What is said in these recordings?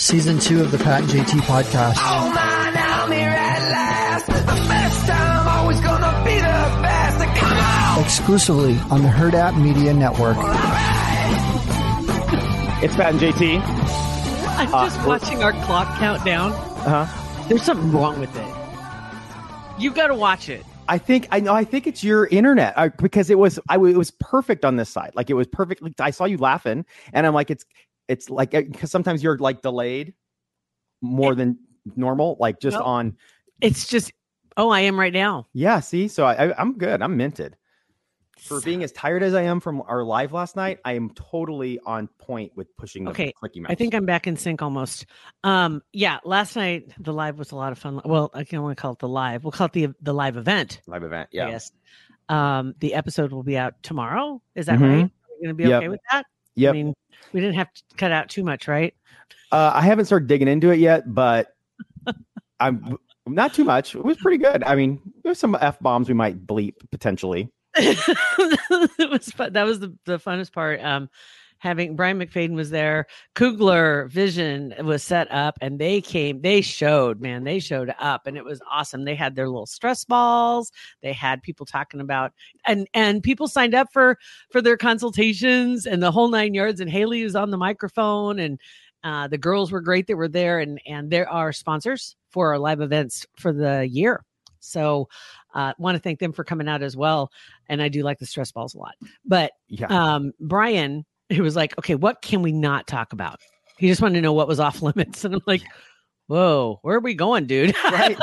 season two of the Pat and JT podcast. Oh man, I'm here at last. The best time, always gonna be the best. Come on! Exclusively on the Hurrdat Media Network. It's Pat and JT. I'm Uh, just we're- watching our clock countdown. Uh huh. There's something wrong with it. You've got to watch it. I think I know. I think it's your internet I, because it was. I w- it was perfect on this side. Like it was perfectly. I saw you laughing, and I'm like, it's it's like because sometimes you're like delayed more than normal. Like just No. on. It's just, oh, I am right now. Yeah. See. So I, I I'm good. I'm minted. For being as tired as I am from our live last night, I am totally on point with pushing the Okay, clicky mouse. I think I'm back in sync almost. Um, yeah, last night the live was a lot of fun. Well, I can only call it the live. We'll call it the the live event. live event. Yeah. guess. Um, the episode will be out tomorrow. Is that Mhm. right? Are we going to be Yep. okay with that? Yep. I mean, we didn't have to cut out too much, right? Uh, I haven't started digging into it yet, but I'm not too much. It was pretty good. I mean, there's some f bombs we might bleep potentially. it was fun. That was the, the funnest part. Um, having Brian McFadden was there, Kugler Vision was set up, and they came. They showed, man, they showed up, and it was awesome. They had their little stress balls. They had people talking about, and and people signed up for for their consultations and the whole nine yards. And Haley was on the microphone, and uh, the girls were great that were there, and and there are sponsors for our live events for the year. So, uh, want to thank them for coming out as well and I do like the stress balls a lot. But Yeah. um, Brian, he was like, okay, what can we not talk about? He just wanted to know what was off limits, and I'm like, whoa, where are we going, dude? Right.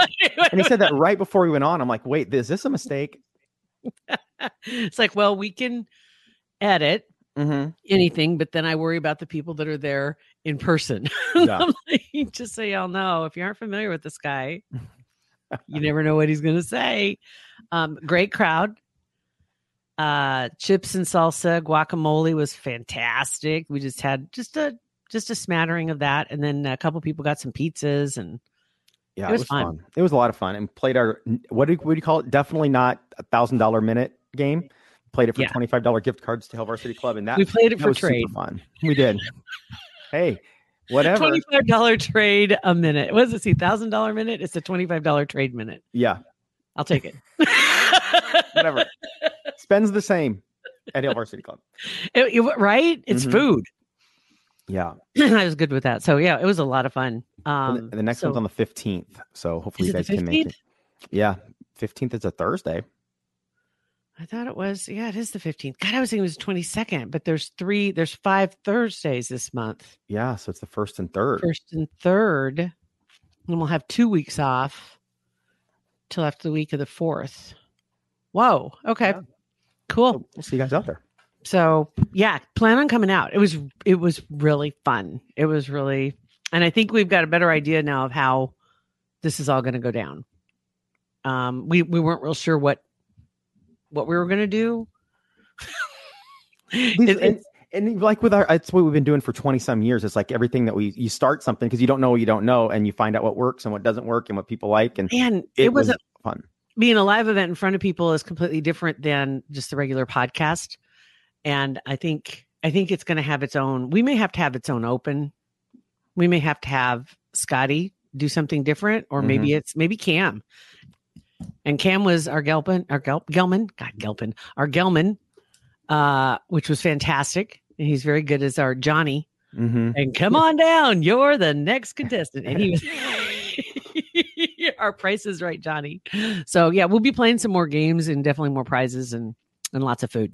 and he said that right before we went on. I'm like, wait, is this a mistake? it's like, well, we can edit Mm-hmm. anything, but then I worry about the people that are there in person. Yeah. Like, just so y'all know, if you aren't familiar with this guy, you never know what he's going to say. Um, great crowd. Uh, chips and salsa, guacamole was fantastic. We just had just a just a smattering of that, and then a couple people got some pizzas, and Yeah, It it was was, fun. fun. It was a lot of fun, and played our what do what do you call it? Definitely not a thousand dollar minute game. Played it for Yeah. twenty five dollar gift cards to Hill Varsity Club, and that we played it for was trade. fun. We did. hey, whatever. Twenty five dollar trade a minute. What does it see? Thousand dollar minute. It's a twenty five dollar trade minute. Yeah, I'll take it. whatever. Spends the same at Hill Varsity Club. It- it- right? It's Mhm. food. Yeah, I was good with that. So yeah, it was a lot of fun. Um, the, the next so- one's on the fifteenth. So hopefully you guys can make it. Yeah, fifteenth is a Thursday. I thought it was. Yeah, it is the fifteenth. God, I was thinking it was twenty second. But there's three. There's five Thursdays this month. Yeah, so it's the first and third. First and third, and we'll have two weeks off till after the week of the fourth. Whoa. Okay. Yeah. Cool. So we'll see you guys out there. so yeah plan on coming out it was it was really fun it was really and i think we've got a better idea now of how this is all going to go down um we we weren't real sure what what we were going to do These- It- and, and like with our, it's what we've been doing for 20 some years. It's like everything that we, you start something because you don't know what you don't know and you find out what works and what doesn't work and what people like. And and it, it, was, was, a, fun. Being a live event in front of people is completely different than just the regular podcast. And i think i think it's going to have its own we may have to have its own open. We may have to have scotty do something different or maybe it's maybe cam. And cam was our gelpin our Gel, gelman god gelpin our gelman uh which was fantastic. And he's very good as our johnny. Hmm and come on down you're the next contestant. And he was our prices right johnny so yeah we'll be playing some more games and definitely more prizes and and lots of food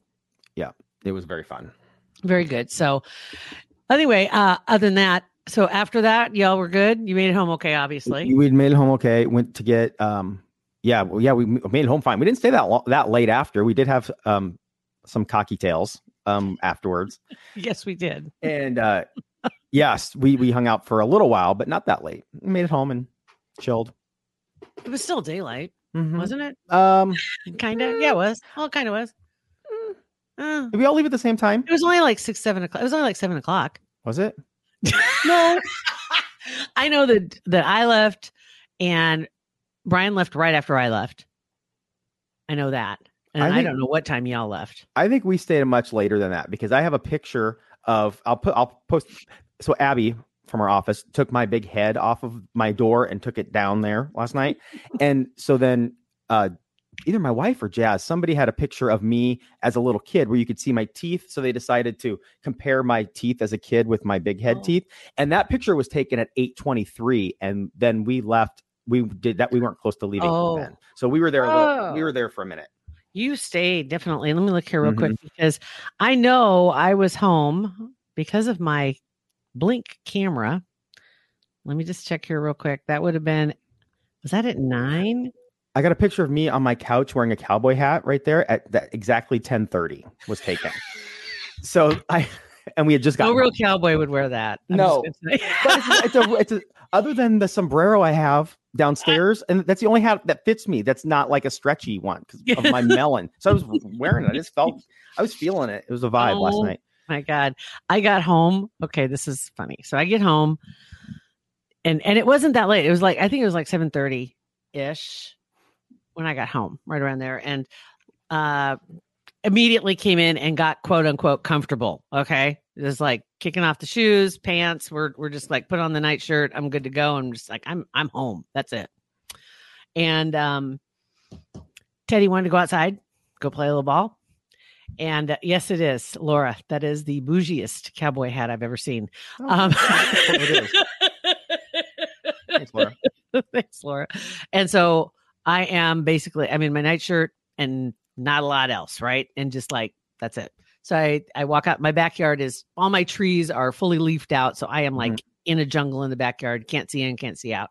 Yeah, It was very fun. very good so anyway uh other than that so after that y'all were good you made it home okay obviously We made it home okay. Went to get, um, yeah, well, yeah, we made it home fine. We didn't stay that lo- that late after. We did have um, some cocky tails um, afterwards. yes we did And uh, yes, we, we hung out for a little while, but not that late. We made it home and chilled. It was still daylight Mhm. wasn't it Um, kind of yeah it was well it kind of was Uh, did we all leave at the same time? it was only like six seven o'clock it was only like seven o'clock Was it? no. I know that that I left and Brian left right after I left. I know that. And I I, don't know what time y'all left. I think we stayed much later than that because I have a picture of I'll put I'll post so Abby from our office took my big head off of my door and took it down there last night. and so then uh either my wife or Jazz, somebody had a picture of me as a little kid where you could see my teeth. So they decided to compare my teeth as a kid with my big head Oh. teeth. And that picture was taken at 823. And then we left. We did that. We weren't close to leaving Oh. then. So we were there. A little, we Oh. were there for a minute. You stayed definitely. Let me look here real Mm-hmm. quick because I know I was home because of my blink camera. Let me just check here real quick. That would have been was that at nine? I got a picture of me on my couch wearing a cowboy hat right there at that exactly 1030 was taken. so I and we had just got No real cowboy would wear that. I'm No. just gonna say. but it's, it's a it's a other than the sombrero I have downstairs, and that's the only hat that fits me. That's not like a stretchy one because of my melon. So I was wearing it. I just felt I was feeling it. It was a vibe last Oh. night. My god. I got home okay this is funny. So i get home and and it wasn't that late. It was like i think it was like 7 ish when i got home right around there. And uh immediately came in and got quote unquote comfortable okay? Just like kicking off the shoes pants. We're, we're just like put on the night shirt i'm good to go. I'm just like i'm i'm home. That's it. And um teddy wanted to go outside go play a little ball and uh, yes, it is, Laura. That is the bougiest cowboy hat I've ever seen. Um, it is. Thanks, Laura. Thanks, Laura. And so I am basically, I'm in my nightshirt and not a lot else, right? And just like, that's it. So I, I walk out. My backyard is all my trees are fully leafed out. So I am like in a jungle in the backyard. Can't see in, can't see out.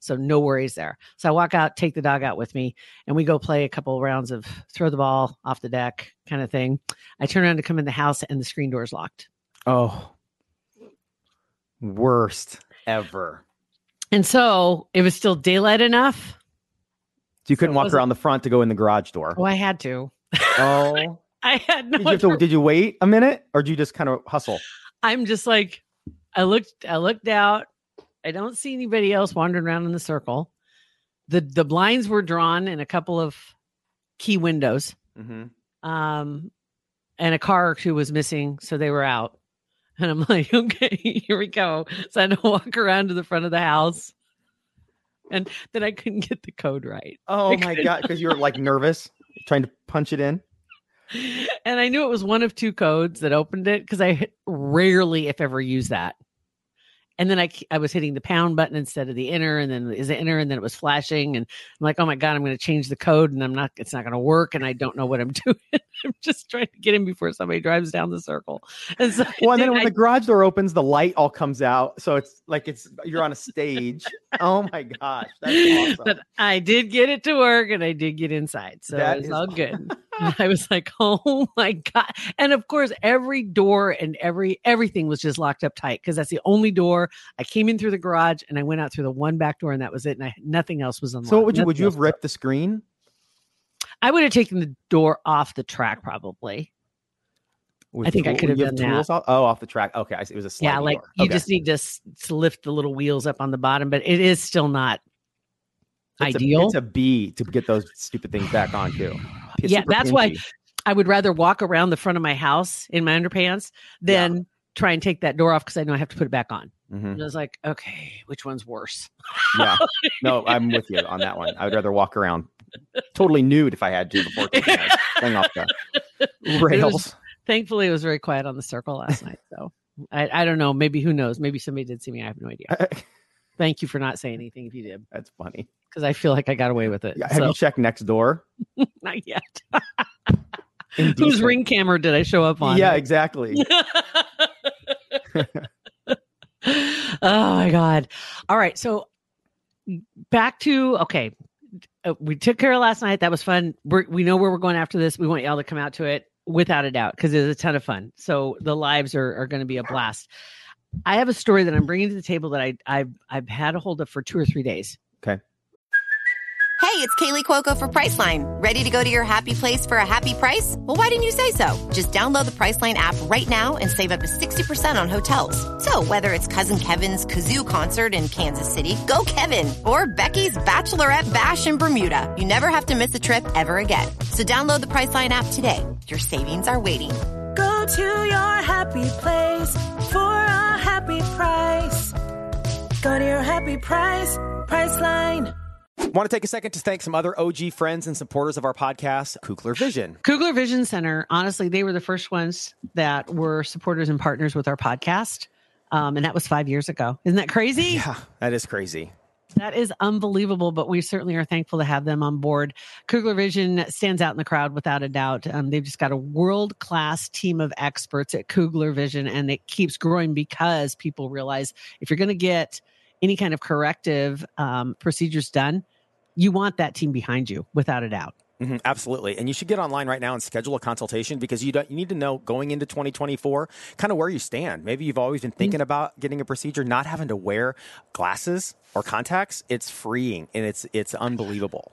So no worries there. So I walk out, take the dog out with me, and we go play a couple rounds of throw the ball off the deck kind of thing. I turn around to come in the house and the screen door is locked. Oh, worst ever. And so it was still daylight enough. So you couldn't it walk around the front to go in the garage door. Oh, I had to. Oh, I had no did you to? Did you wait a minute, or did you just kind of hustle? I'm just like, I looked, I looked out. I don't see anybody else wandering around in the circle. The the blinds were drawn in a couple of key windows. Mm-hmm. Um, and a car or two was missing, so they were out. And I'm like, okay, here we go. So I had to walk around to the front of the house. And then I couldn't get the code right. Oh my god, because you were like nervous trying to punch it in. and I knew it was one of two codes that opened it because I rarely, if ever, use that. And then I I was hitting the pound button instead of the enter, and then is the enter, and then it was flashing, and I'm like, oh my god, I'm going to change the code, and I'm not, it's not going to work, and I don't know what I'm doing. I'm just trying to get in before somebody drives down the circle. And so, Well, and then I- when the garage door opens, the light all comes out, so it's like it's you're on a stage. oh my gosh, that's awesome. but I did get it to work, and I did get inside, so That it's all good. And I was like, oh my God. And of course, every door and every everything was just locked up tight because that's the only door. I came in through the garage and I went out through the one back door and that was it. And I nothing else was unlocked. So would you would you have ripped the screen? I would have taken the door off the track probably. With I think I could have done tools off- Oh, off the track. Okay, I see. It was a yeah, like door. you Okay. just need to, s- to lift the little wheels up on the bottom, but it is still not It's a- ideal. it's a B to get those stupid things back on too. It's Yeah, that's why- I would rather walk around the front of my house in my underpants Yeah. than try and take that door off because I know I have to put it back on. Mhm. And I was like, okay, which one's worse? Yeah. No, I'm with you on that one. I would rather walk around totally nude if I had to before taking that thing off the rails. Thankfully, it was very quiet on the circle last night. So I, I don't know. Maybe who knows? Maybe somebody did see me. I have no idea. Thank you for not saying anything if you did, That's funny. because I feel like I got away with it. Yeah, Have so you checked next door? not yet. Whose ring camera did I show up on? Yeah, exactly. oh my god! All right, so back to okay. Uh, we took care of last night. That was fun. We're, we know where we're going after this. We want y'all to come out to it without a doubt because it's a ton of fun. So the lives are, are going to be a blast. I have a story that I'm bringing to the table that I I've I've had a hold of for two or three days. Okay. Hey, it's Kaley Cuoco for Priceline. Ready to go to your happy place for a happy price? Well, why didn't you say so? Just download the Priceline app right now and save up to 60% on hotels. So, whether it's Cousin Kevin's Kazoo concert in Kansas City, go Kevin, or Becky's Bachelorette Bash in Bermuda, you never have to miss a trip ever again. So, download the Priceline app today. Your savings are waiting. Go to your happy place for a happy price. Go to your happy price, Priceline. Want to take a second to thank some other OG friends and supporters of our podcast, Kugler Vision. Kugler Vision Center, honestly, they were the first ones that were supporters and partners with our podcast. Um, and that was five years ago. Isn't that crazy? Yeah, that is crazy. That is unbelievable, but we certainly are thankful to have them on board. Kugler Vision stands out in the crowd without a doubt. Um, they've just got a world class team of experts at Kugler Vision, and it keeps growing because people realize if you're going to get any kind of corrective um, procedures done, you want that team behind you without a doubt. Mhm, absolutely. And you should get online right now and schedule a consultation because you, don't, you need to know going into 2024 kind of where you stand. Maybe you've always been thinking about getting a procedure, not having to wear glasses or contacts. It's freeing and it's it's unbelievable.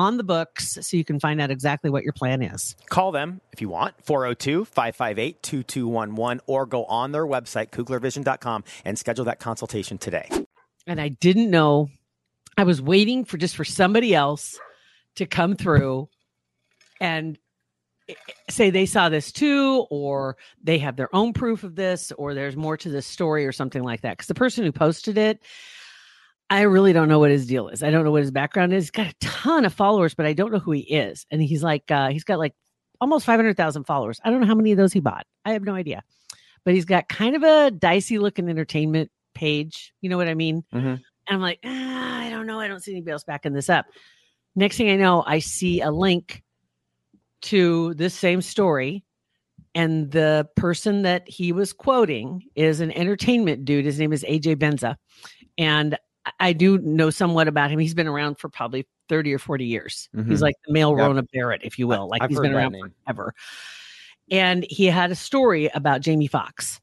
on the books so you can find out exactly what your plan is. Call them if you want, 402 558 2211, or go on their website, kuglervision.com, and schedule that consultation today. and I didn't know. I was waiting for just for somebody else to come through and say they saw this too, or they have their own proof of this, or there's more to this story, or something like that. Because the person who posted it, I really don't know what his deal is. I don't know what his background is. He's got a ton of followers, but I don't know who he is. And he's like, uh, he's got like almost 500,000 followers. I don't know how many of those he bought. I have no idea. But he's got kind of a dicey looking entertainment page. You know what I mean? Mhm. And I'm like, ah, I don't know. I don't see anybody else backing this up. Next thing I know, I see a link to this same story. And the person that he was quoting is an entertainment dude. His name is AJ Benza. And I- I do know somewhat about him. He's been around for probably 30 or 40 years. Mhm. He's like the male Yep. Rona Barrett, if you will. Like I've he's heard been around forever. And he had a story about Jamie Foxx.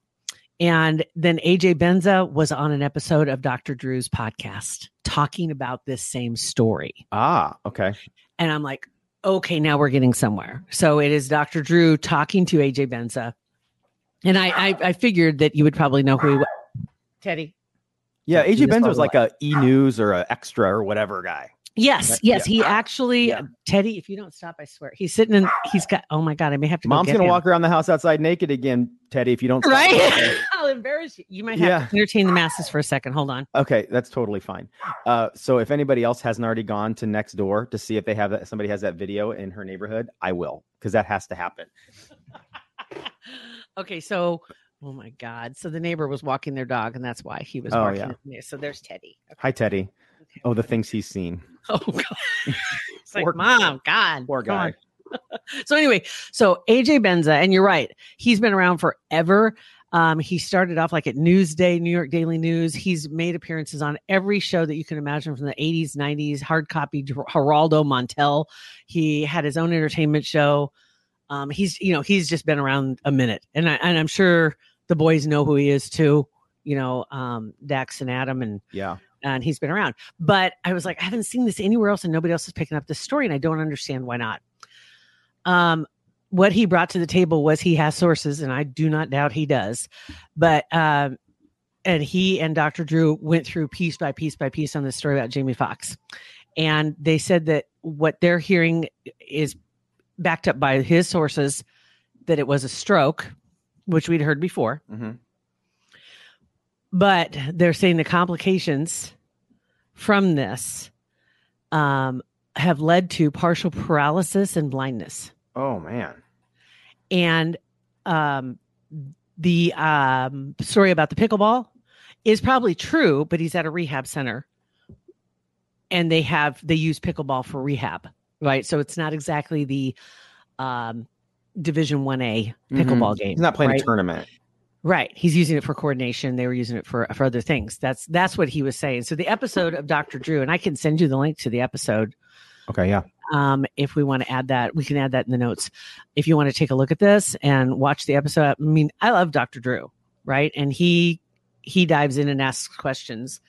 And then AJ Benza was on an episode of Dr. Drew's podcast talking about this same story. Ah, okay. And I'm like, okay, now we're getting somewhere. So it is Dr. Drew talking to AJ Benza. And I, I, I figured that you would probably know who he was. Teddy. Yeah, AJ was Benza was probably like a E News or a extra or whatever guy. Yes, That- yes. yeah. He actually, Yeah. Teddy, if you don't stop, I swear. He's sitting in, he's got, oh my God, I may have to go Mom's get gonna him. walk around the house outside naked again, Teddy. If you don't, stop. Right? I'll embarrass you. You might have Yeah. to entertain the masses for a second. Hold on. Okay, that's totally fine. Uh, so if anybody else hasn't already gone to next door to see if they have that, somebody has that video in her neighborhood, I will because that has to happen. Okay, so oh my god, so the neighbor was walking their dog, and that's why he was. Oh, barking yeah. So there's Teddy. Hi, Teddy. Oh, the things he's seen. Oh god, it's like Poor- mom, God, Poor guy. So anyway, so AJ Benza, and you're right, he's been around forever. Um, he started off like at Newsday, New York Daily News. He's made appearances on every show that you can imagine from the 80s, 90s, hard copy Geraldo Montel. He had his own entertainment show. Um, he's you know he's just been around a minute, and I, and I'm sure the boys know who he is too. You know, um, Dax and Adam, and Yeah. and he's been around. But I was like, I haven't seen this anywhere else, and nobody else is picking up this story, and I don't understand why not. Um, what he brought to the table was he has sources, and I do not doubt he does. But um, and he and Dr. Drew went through piece by piece by piece on this story about Jamie Foxx, and they said that what they're hearing is backed up by his sources that it was a stroke, which we'd heard before hmm but they're saying the complications from this um, have led to partial paralysis and blindness. Oh man. And um, the um, story about the pickleball is probably true, but he's at a rehab center, and they have they use pickleball for rehab, right? So it's not exactly the um, Division One A pickleball game. He's not playing right? a tournament. Right. He's using it for coordination. They were using it for for other things. That's that's what he was saying. So the episode of Dr. Drew, and I can send you the link to the episode Okay, yeah. um, if we want to add that. We can add that in the notes. If you want to take a look at this and watch the episode. I mean, I love Dr. Drew, right? And he he dives in and asks questions.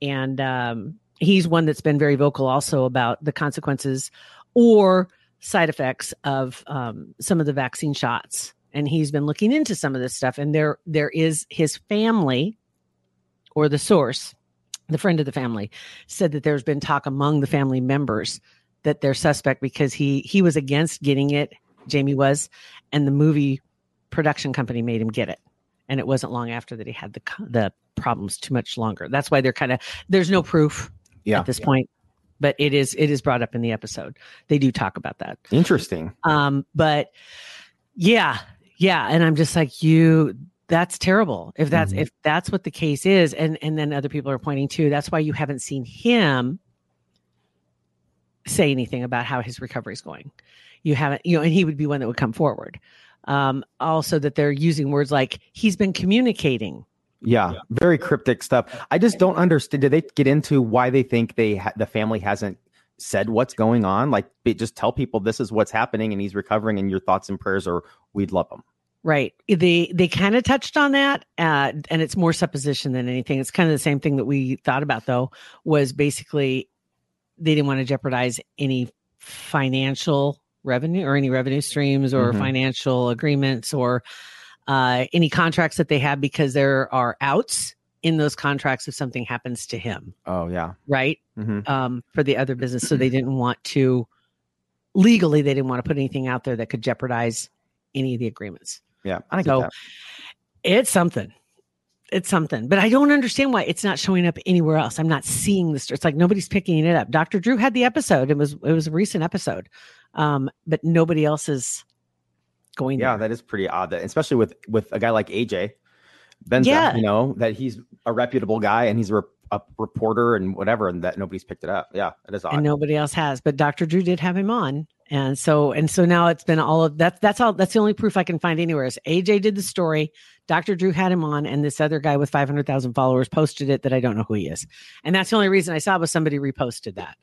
And um he's one that's been very vocal also about the consequences or side effects of um, some of the vaccine shots. And he's been looking into some of this stuff. And there there is his family or the source the friend of the family said that there's been talk among the family members that they're suspect because he he was against getting it jamie was and the movie production company made him get it. And it wasn't long after that he had the the problems too much longer. That's why they're kind of there's no proof Yeah. at this point but it is it is brought up in the episode they do talk about that Interesting. um, but yeah, yeah, and I'm just like you. That's terrible. If that's Mhm. if that's what the case is, and and then other people are pointing to. That's why you haven't seen him say anything about how his recovery is going. You haven't, you know, and he would be one that would come forward. Um, also, that they're using words like he's been communicating. Yeah, very cryptic stuff. I just don't understand. Did they get into why they think they ha- the family hasn't said what's going on? Like, just tell people this is what's happening and he's recovering, and your thoughts and prayers are we'd love him. Right. They they kind of touched on that, uh, and it's more supposition than anything. It's kind of the same thing that we thought about, though, was basically they didn't want to jeopardize any financial revenue or any revenue streams or Mhm. financial agreements or uh, any contracts that they have because there are outs in those contracts if something happens to him. Oh yeah. Right. hmm Um, for the other business, so they didn't want to legally they didn't want to put anything out there that could jeopardize any of the agreements Yeah. I So, it's something. It's something, but I don't understand why it's not showing up anywhere else. I'm not seeing this. It's like nobody's picking it up. Dr. Drew had the episode. It was it was a recent episode, um, but nobody else is going. Yeah, there. that is pretty odd. That especially with with a guy like AJ Benza, Yeah. you know that he's a reputable guy and he's a, a reporter and whatever, and that nobody's picked it up. Yeah, it is odd. and nobody else has. But Dr. Drew did have him on, and so and so now it's been all of that. That's all. That's the only proof I can find anywhere. Is AJ did the story. Dr. Drew had him on, and this other guy with 500,000 followers posted it that I don't know who he is. And that's the only reason I saw was somebody reposted that.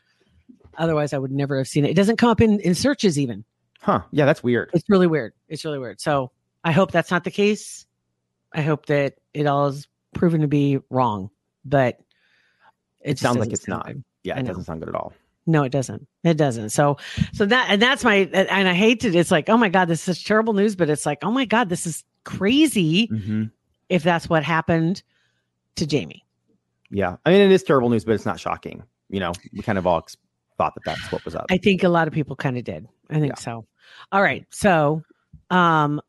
Otherwise, I would never have seen it. It doesn't come up in, in searches even. Huh? Yeah, that's weird. It's really weird. It's really weird. So I hope that's not the case. I hope that it all is proven to be wrong, but it, just sounds like it's sound not. good. Yeah, it doesn't sound good at all. No, it doesn't. It doesn't. So, so that and that's my and I hate it. It's like, oh my god, this is such terrible news, but it's like, oh my god, this is crazy. hmm If that's what happened to Jamie, Yeah, I mean it is terrible news, but it's not shocking. You know, we kind of all thought that that's what was up. I think a lot of people kind of did. I think Yeah. so. All right. So, um,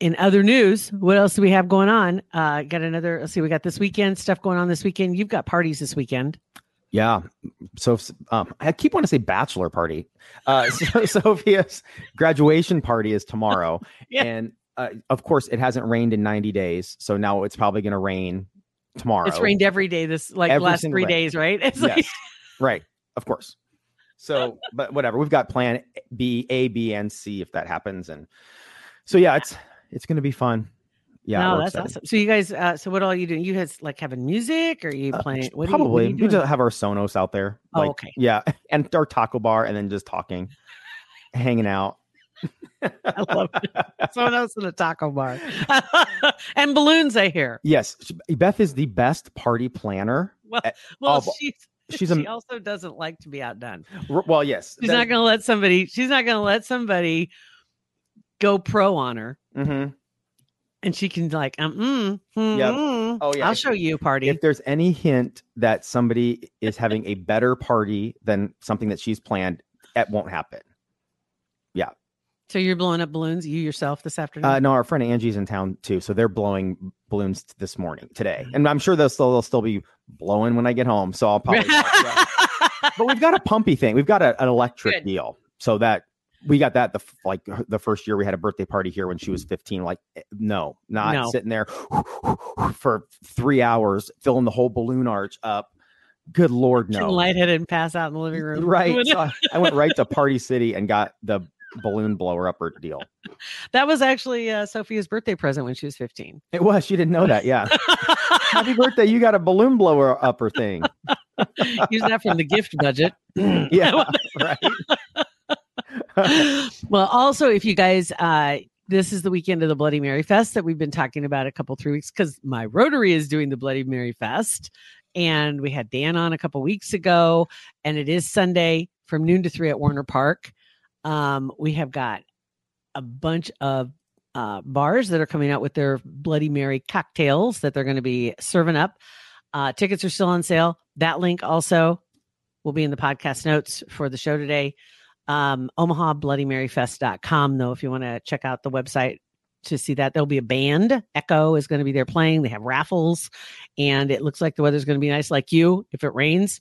in other news, what else do we have going on? Uh, got another. Let's see. We got this weekend stuff going on this weekend. You've got parties this weekend. Yeah. So um, I keep wanting to say bachelor party. Uh, so Sophia's graduation party is tomorrow, Yeah. and uh, of course it hasn't rained in 90 days, so now it's probably going to rain tomorrow. It's rained every day this like Every last three day. days, right? It's Yes. like right. Of course. So, but whatever. We've got plan B, A, B, and C if that happens, and so yeah, it's it's going to be fun. Yeah, no, that's excited. awesome. So you guys, uh, so what all you doing? You guys like having music, or you Uh, playing? What do you- Probably you we just have our Sonos out there. Oh, like, okay. Yeah, and our taco bar, and then just talking, hanging out. I love it. Sonos in a taco bar and balloons. I hear. Yes, Beth is the best party planner. Well, well, oh, she's she's she a- also doesn't like to be outdone. R- Well, yes, She's not going to let somebody. She's not going to let somebody go pro on her, to. and she can like, um, mm, mm, Yep. mm. Oh, yeah. I'll show you a party. If there's any hint that somebody is having a better party than something that she's planned, that won't happen. So you're blowing up balloons, you yourself this afternoon. Uh, no, our friend Angie's in town too, so they're blowing balloons this morning, today, and I'm sure they'll still they'll still be blowing when I get home. So I'll probably. But we've got a pumpy thing. We've got a, an electric Good. deal, so that we got that the like the first year we had a birthday party here when she was 15. Like, eh, no, not No. sitting there for three hours filling the whole balloon arch up. Good lord, no. lightheaded and pass out in the living room. Right. So I, I went right to Party City and got the balloon blower upper deal. that was actually uh, Sophia's birthday present when she was 15. It was. She didn't know that. Yeah. Happy birthday. You got a balloon blower upper thing. Use that from the gift budget. Yeah. right. well, also, if you guys, uh, this is the weekend of the Bloody Mary Fest that we've been talking about a couple, three weeks because my Rotary is doing the Bloody Mary Fest. and we had Dan on a couple weeks ago, and it is Sunday from noon to three at Werner Park. Um, we have got a bunch of uh, bars that are coming out with their Bloody Mary cocktails that they're going to be serving up. Uh, tickets are still on sale. That link also will be in the podcast notes for the show today. Um, Omaha Bloody Mary Fest.com, though, if you want to check out the website to see that. There'll be a band. Echo is going to be there playing. They have raffles, and it looks like the weather's going to be nice. Like you, if it rains,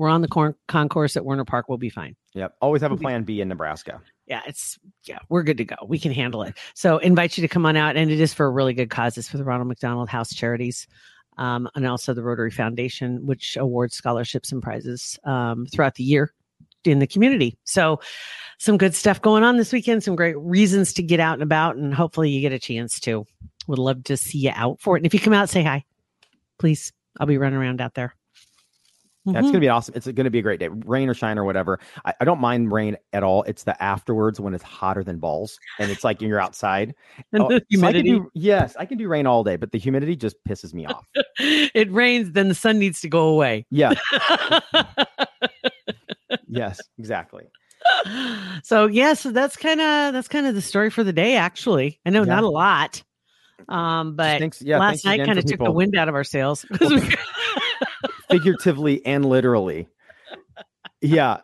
we're on the corn- concourse at Werner Park. We'll be fine. Yep. Always have a plan B in Nebraska. Yeah, it's yeah, we're good to go. We can handle it. So invite you to come on out, and it is for a really good cause. It's for the Ronald McDonald House Charities. Um, and also the Rotary Foundation, which awards scholarships and prizes um, throughout the year in the community. So, some good stuff going on this weekend. Some great reasons to get out and about, and hopefully you get a chance to. Would love to see you out for it. And if you come out, say hi, please. I'll be running around out there. It's Mhm. gonna be awesome. It's gonna be a great day, rain or shine or whatever. I, I don't mind rain at all. It's the afterwards when it's hotter than balls, and it's like you're outside. And Oh, the so I humidity. do- yes, I can do rain all day, but the humidity just pisses me off. it rains, then the sun needs to go away. Yeah. yes, exactly. so yeah, so that's kind of that's kind of the story for the day. Actually, I know Yeah. not a lot, um, but Thanks. Yeah. last night kind of took the wind out of our sails. Figuratively and literally. Yeah.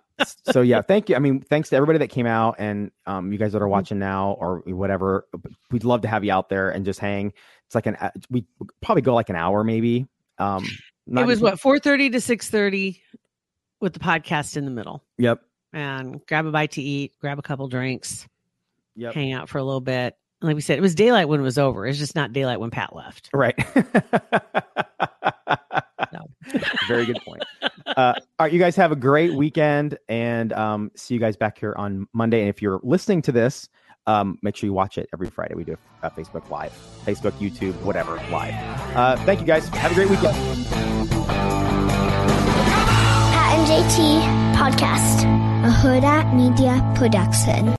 So yeah, thank you. I mean, thanks to everybody that came out and um, you guys Mm-hmm. that are watching now or whatever. We'd love to have you out there and just hang. It's like an we probably go like an hour maybe. Um, it was what four thirty to six thirty with the podcast in the middle, Yep. and grab a bite to eat, grab a couple drinks, Yep. hang out for a little bit. And like we said, it was daylight when it was over. It's just not daylight when Pat left. Right. Very good point. Uh, all right, you guys have a great weekend, and um, see you guys back here on Monday. And if you're listening to this, um, make sure you watch it every Friday. We do a Facebook Live, Facebook, YouTube, whatever, live. Uh, thank you guys. Have a great weekend. Pat and JT Podcast, a Hurrdat Media Production.